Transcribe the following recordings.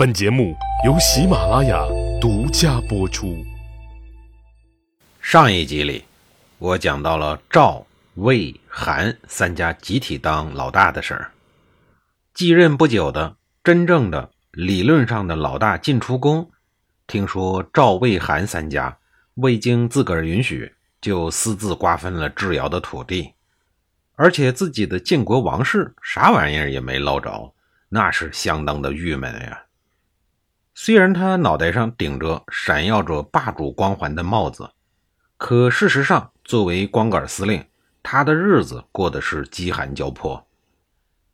本节目由喜马拉雅独家播出。上一集里，我讲到了赵、魏、韩三家集体当老大的事儿。继任不久的真正的理论上的老大晋出公，听说赵、魏、韩三家未经自个儿允许，就私自瓜分了智瑶的土地，而且自己的晋国王室啥玩意儿也没捞着，那是相当的郁闷呀。虽然他脑袋上顶着闪耀着霸主光环的帽子，可事实上，作为光杆司令，他的日子过得是饥寒交迫。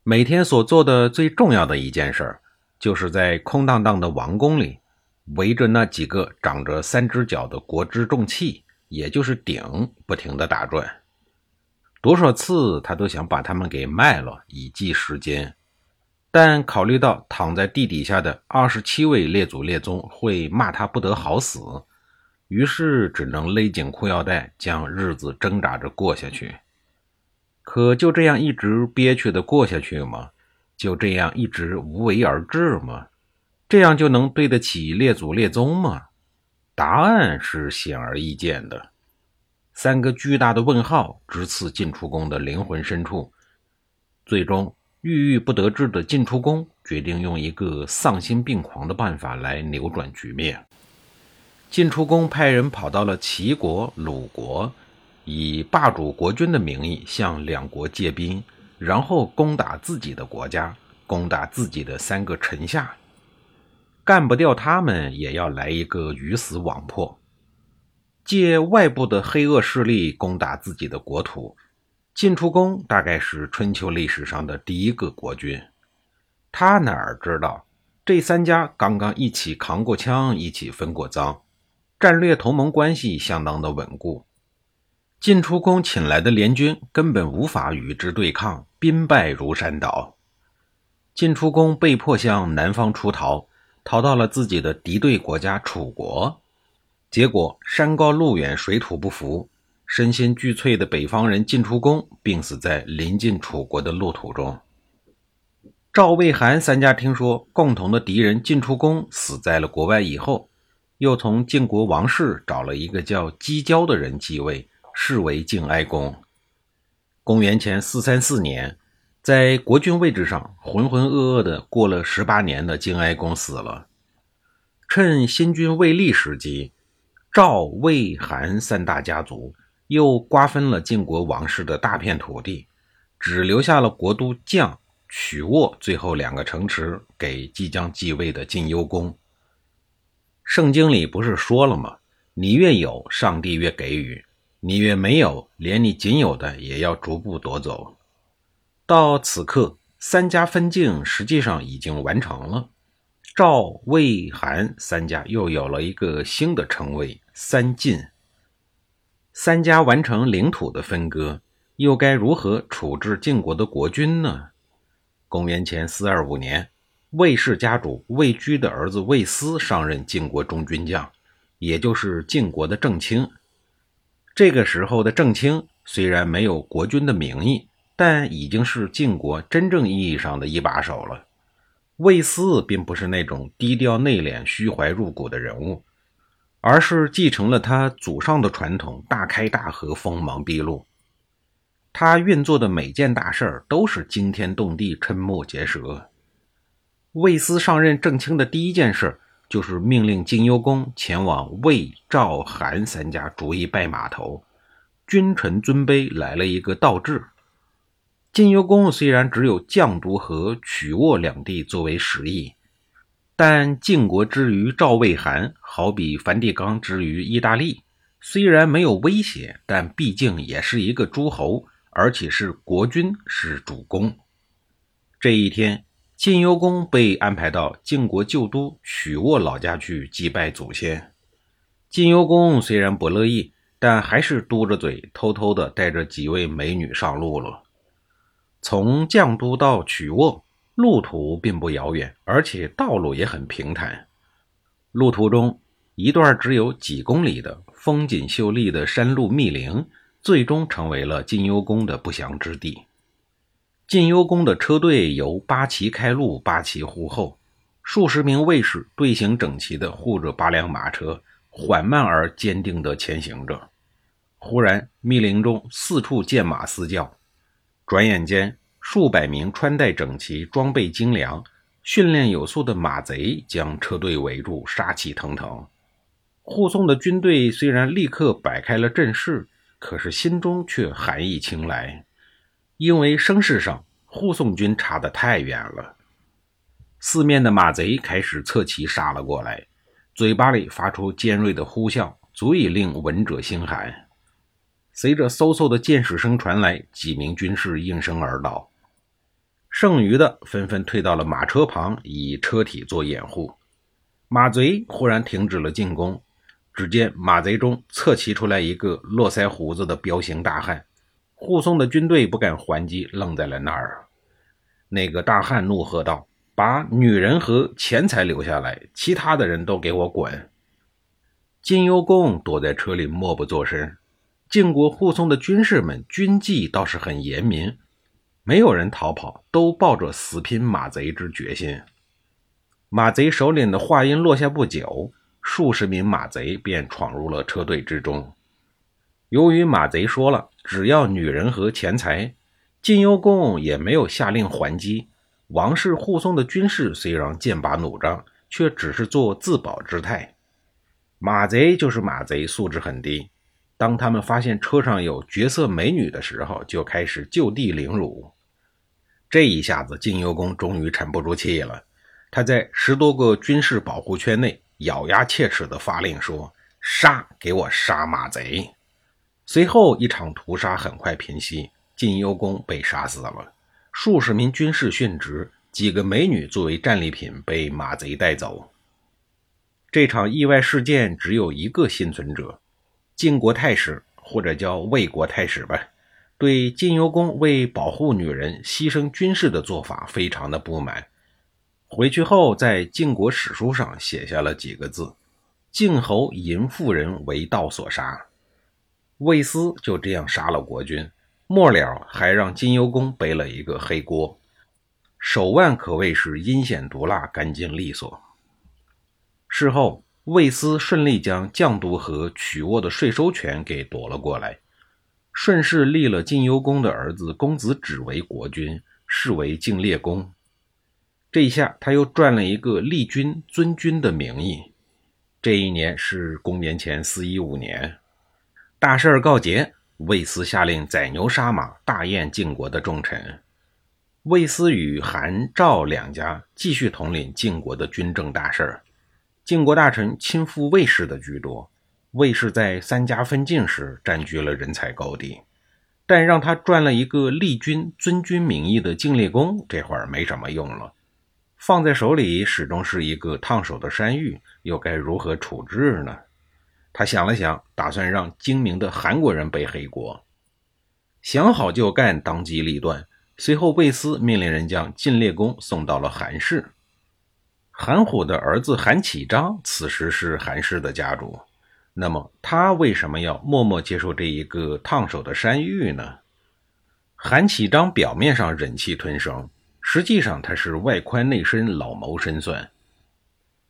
每天所做的最重要的一件事，就是在空荡荡的王宫里，围着那几个长着三只脚的国之重器，也就是鼎，不停地打转。多少次他都想把他们给卖了，以计时间。但考虑到躺在地底下的二十七位列祖列宗会骂他不得好死，于是只能勒紧裤腰带，将日子挣扎着过下去。可就这样一直憋屈的过下去吗？就这样一直无为而治吗？这样就能对得起列祖列宗吗？答案是显而易见的。三个巨大的问号直刺进出宫的灵魂深处，最终。郁郁不得志的晋出公决定用一个丧心病狂的办法来扭转局面。晋出公派人跑到了齐国、鲁国，以霸主国君的名义向两国借兵，然后攻打自己的国家，攻打自己的三个臣下。干不掉他们，也要来一个鱼死网破。借外部的黑恶势力攻打自己的国土。晋出公大概是春秋历史上的第一个国君，他哪儿知道这三家刚刚一起扛过枪，一起分过赃，战略同盟关系相当的稳固。晋出公请来的联军根本无法与之对抗，兵败如山倒。晋出公被迫向南方出逃，逃到了自己的敌对国家楚国，结果山高路远，水土不服。身心俱脆的北方人晋出公病死在临近楚国的路途中。赵、魏、韩三家听说共同的敌人晋出公死在了国外以后，又从晋国王室找了一个叫姬交的人继位，视为晋哀公。公元前四三四年，在国君位置上浑浑噩噩的过了十八年的晋哀公死了。趁新君未立时机，赵、魏、韩三大家族。又瓜分了晋国王室的大片土地，只留下了国都绛、曲沃最后两个城池给即将继位的晋幽公。圣经里不是说了吗？你越有，上帝越给予；你越没有，连你仅有的也要逐步夺走。到此刻，三家分晋实际上已经完成了。赵、魏、韩三家又有了一个新的称谓——三晋。三家完成领土的分割，又该如何处置晋国的国君呢？公元前四二五年，魏氏家主魏居的儿子魏斯上任晋国中军将，也就是晋国的正卿。这个时候的正卿虽然没有国君的名义，但已经是晋国真正意义上的一把手了。魏斯并不是那种低调内敛、虚怀入骨的人物。而是继承了他祖上的传统，大开大合，锋芒毕露。他运作的每件大事儿都是惊天动地、瞠目结舌。魏斯上任正卿的第一件事，就是命令晋幽公前往魏、赵、韩三家逐一拜码头，君臣尊卑来了一个倒置。晋幽公虽然只有绛都和曲沃两地作为实邑。但晋国之于赵、魏、韩，好比梵蒂冈之于意大利，虽然没有威胁，但毕竟也是一个诸侯，而且是国君，是主公。这一天，晋幽公被安排到晋国旧都曲沃老家去祭拜祖先。晋幽公虽然不乐意，但还是嘟着嘴，偷偷的带着几位美女上路了。从绛都到曲沃。路途并不遥远，而且道路也很平坦。路途中，一段只有几公里的风景秀丽的山路密林，最终成为了晋幽宫的不祥之地。晋幽宫的车队由八旗开路，八旗护后，数十名卫士队形整齐地护着八辆马车，缓慢而坚定地前行着。忽然，密林中四处见马嘶叫，转眼间，数百名穿戴整齐、装备精良、训练有素的马贼将车队围住，杀气腾腾。护送的军队虽然立刻摆开了阵势，可是心中却寒意侵来，因为声势上护送军差得太远了。四面的马贼开始侧骑杀了过来，嘴巴里发出尖锐的呼啸，足以令闻者心寒。随着嗖嗖的箭矢声传来，几名军士应声而倒，剩余的纷纷退到了马车旁，以车体做掩护。马贼忽然停止了进攻，只见马贼中侧骑出来一个络腮胡子的彪形大汉，护送的军队不敢还击，愣在了那儿。那个大汉怒喝道：“把女人和钱财留下来，其他的人都给我滚！”金幽公躲在车里，默不作声。晋国护送的军士们军纪倒是很严明，没有人逃跑，都抱着死拼马贼之决心。马贼首领的话音落下不久，数十名马贼便闯入了车队之中。由于马贼说了只要女人和钱财，晋幽公也没有下令还击。王室护送的军士虽然剑拔弩张，却只是做自保之态。马贼就是马贼，素质很低。当他们发现车上有绝色美女的时候，就开始就地凌辱。这一下子，晋幽公终于沉不住气了。他在十多个军事保护圈内咬牙切齿地发令说：“杀！给我杀马贼！”随后，一场屠杀很快平息，晋幽公被杀死了，数十名军士殉职，几个美女作为战利品被马贼带走。这场意外事件只有一个幸存者。晋国太史，或者叫魏国太史吧，对晋幽公为保护女人牺牲军事的做法非常的不满。回去后，在晋国史书上写下了几个字：“晋侯淫妇人为道所杀。”魏斯就这样杀了国君，末了还让晋幽公背了一个黑锅，手腕可谓是阴险毒辣、干净利索。事后。魏斯顺利将绛都和曲沃的税收权给夺了过来，顺势立了晋幽公的儿子公子止为国君，是为晋烈公。这一下他又赚了一个立君尊君的名义。这一年是公元前四一五年，大事告捷，魏斯下令宰牛杀马，大宴晋国的重臣。魏斯与韩、赵两家继续统领晋国的军政大事。晋国大臣亲附魏氏的居多，魏氏在三家分晋时占据了人才高地，但让他赚了一个立君尊君名义的晋烈公，这会儿没什么用了，放在手里始终是一个烫手的山芋，又该如何处置呢？他想了想，打算让精明的韩国人背黑锅，想好就干，当机立断。随后，魏斯命令人将晋烈公送到了韩氏。韩虎的儿子韩启章此时是韩氏的家主，那么他为什么要默默接受这一个烫手的山芋呢？韩启章表面上忍气吞声，实际上他是外宽内深，老谋深算。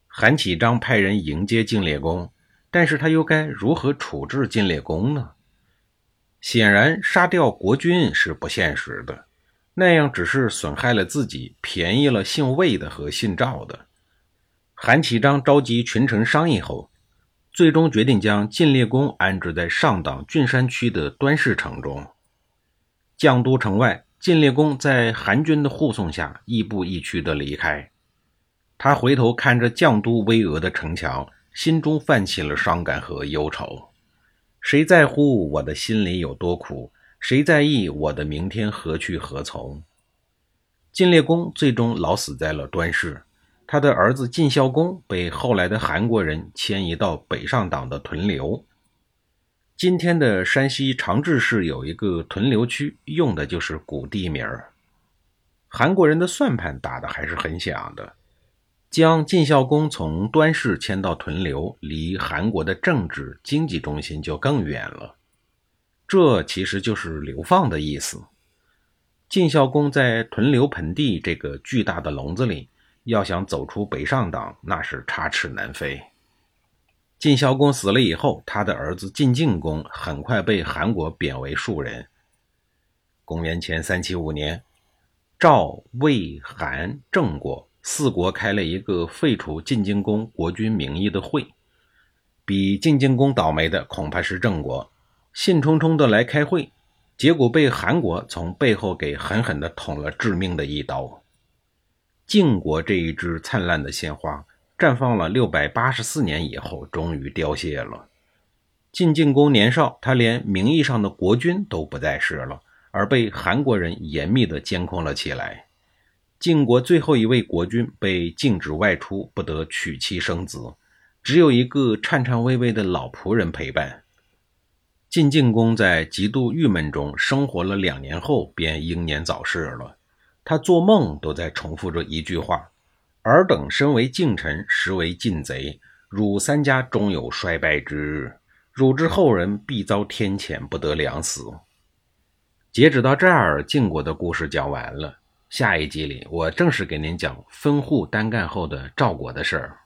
韩启章派人迎接晋烈公，但是他又该如何处置晋烈公呢？显然，杀掉国君是不现实的，那样只是损害了自己，便宜了姓魏的和姓赵的。韩启章召集群臣商议后，最终决定将晋烈公安置在上党郡山区的端氏城中。绛都城外，晋烈公在韩军的护送下，亦步亦趋地离开。他回头看着绛都巍峨的城墙，心中泛起了伤感和忧愁。谁在乎我的心里有多苦？谁在意我的明天何去何从？晋烈公最终老死在了端氏。他的儿子晋孝公被后来的韩国人迁移到北上党的屯留。今天的山西长治市有一个屯留区，用的就是古地名儿。韩国人的算盘打得还是很响的，将晋孝公从端氏迁到屯留，离韩国的政治经济中心就更远了。这其实就是流放的意思。晋孝公在屯留盆地这个巨大的笼子里。要想走出北上党，那是插翅难飞。晋孝公死了以后，他的儿子晋敬公很快被韩国贬为庶人。公元前三七五年，赵、魏、韩、郑国四国开了一个废除晋敬公国君名义的会。比晋敬公倒霉的恐怕是郑国，兴冲冲的来开会，结果被韩国从背后给狠狠的捅了致命的一刀。晋国这一支灿烂的鲜花，绽放了六百八十四年以后，终于凋谢了。晋敬公年少，他连名义上的国君都不再是了。而被韩国人严密地监控了起来。晋国最后一位国君被禁止外出，不得娶妻生子，只有一个颤颤巍巍的老仆人陪伴。晋敬公在极度郁闷中生活了两年后，便英年早逝了。他做梦都在重复着一句话：“尔等身为晋臣，实为晋贼。汝三家终有衰败之日，汝之后人必遭天谴，不得良死。”截止到这儿，晋国的故事讲完了。下一集里，我正式给您讲分户单干后的赵国的事儿。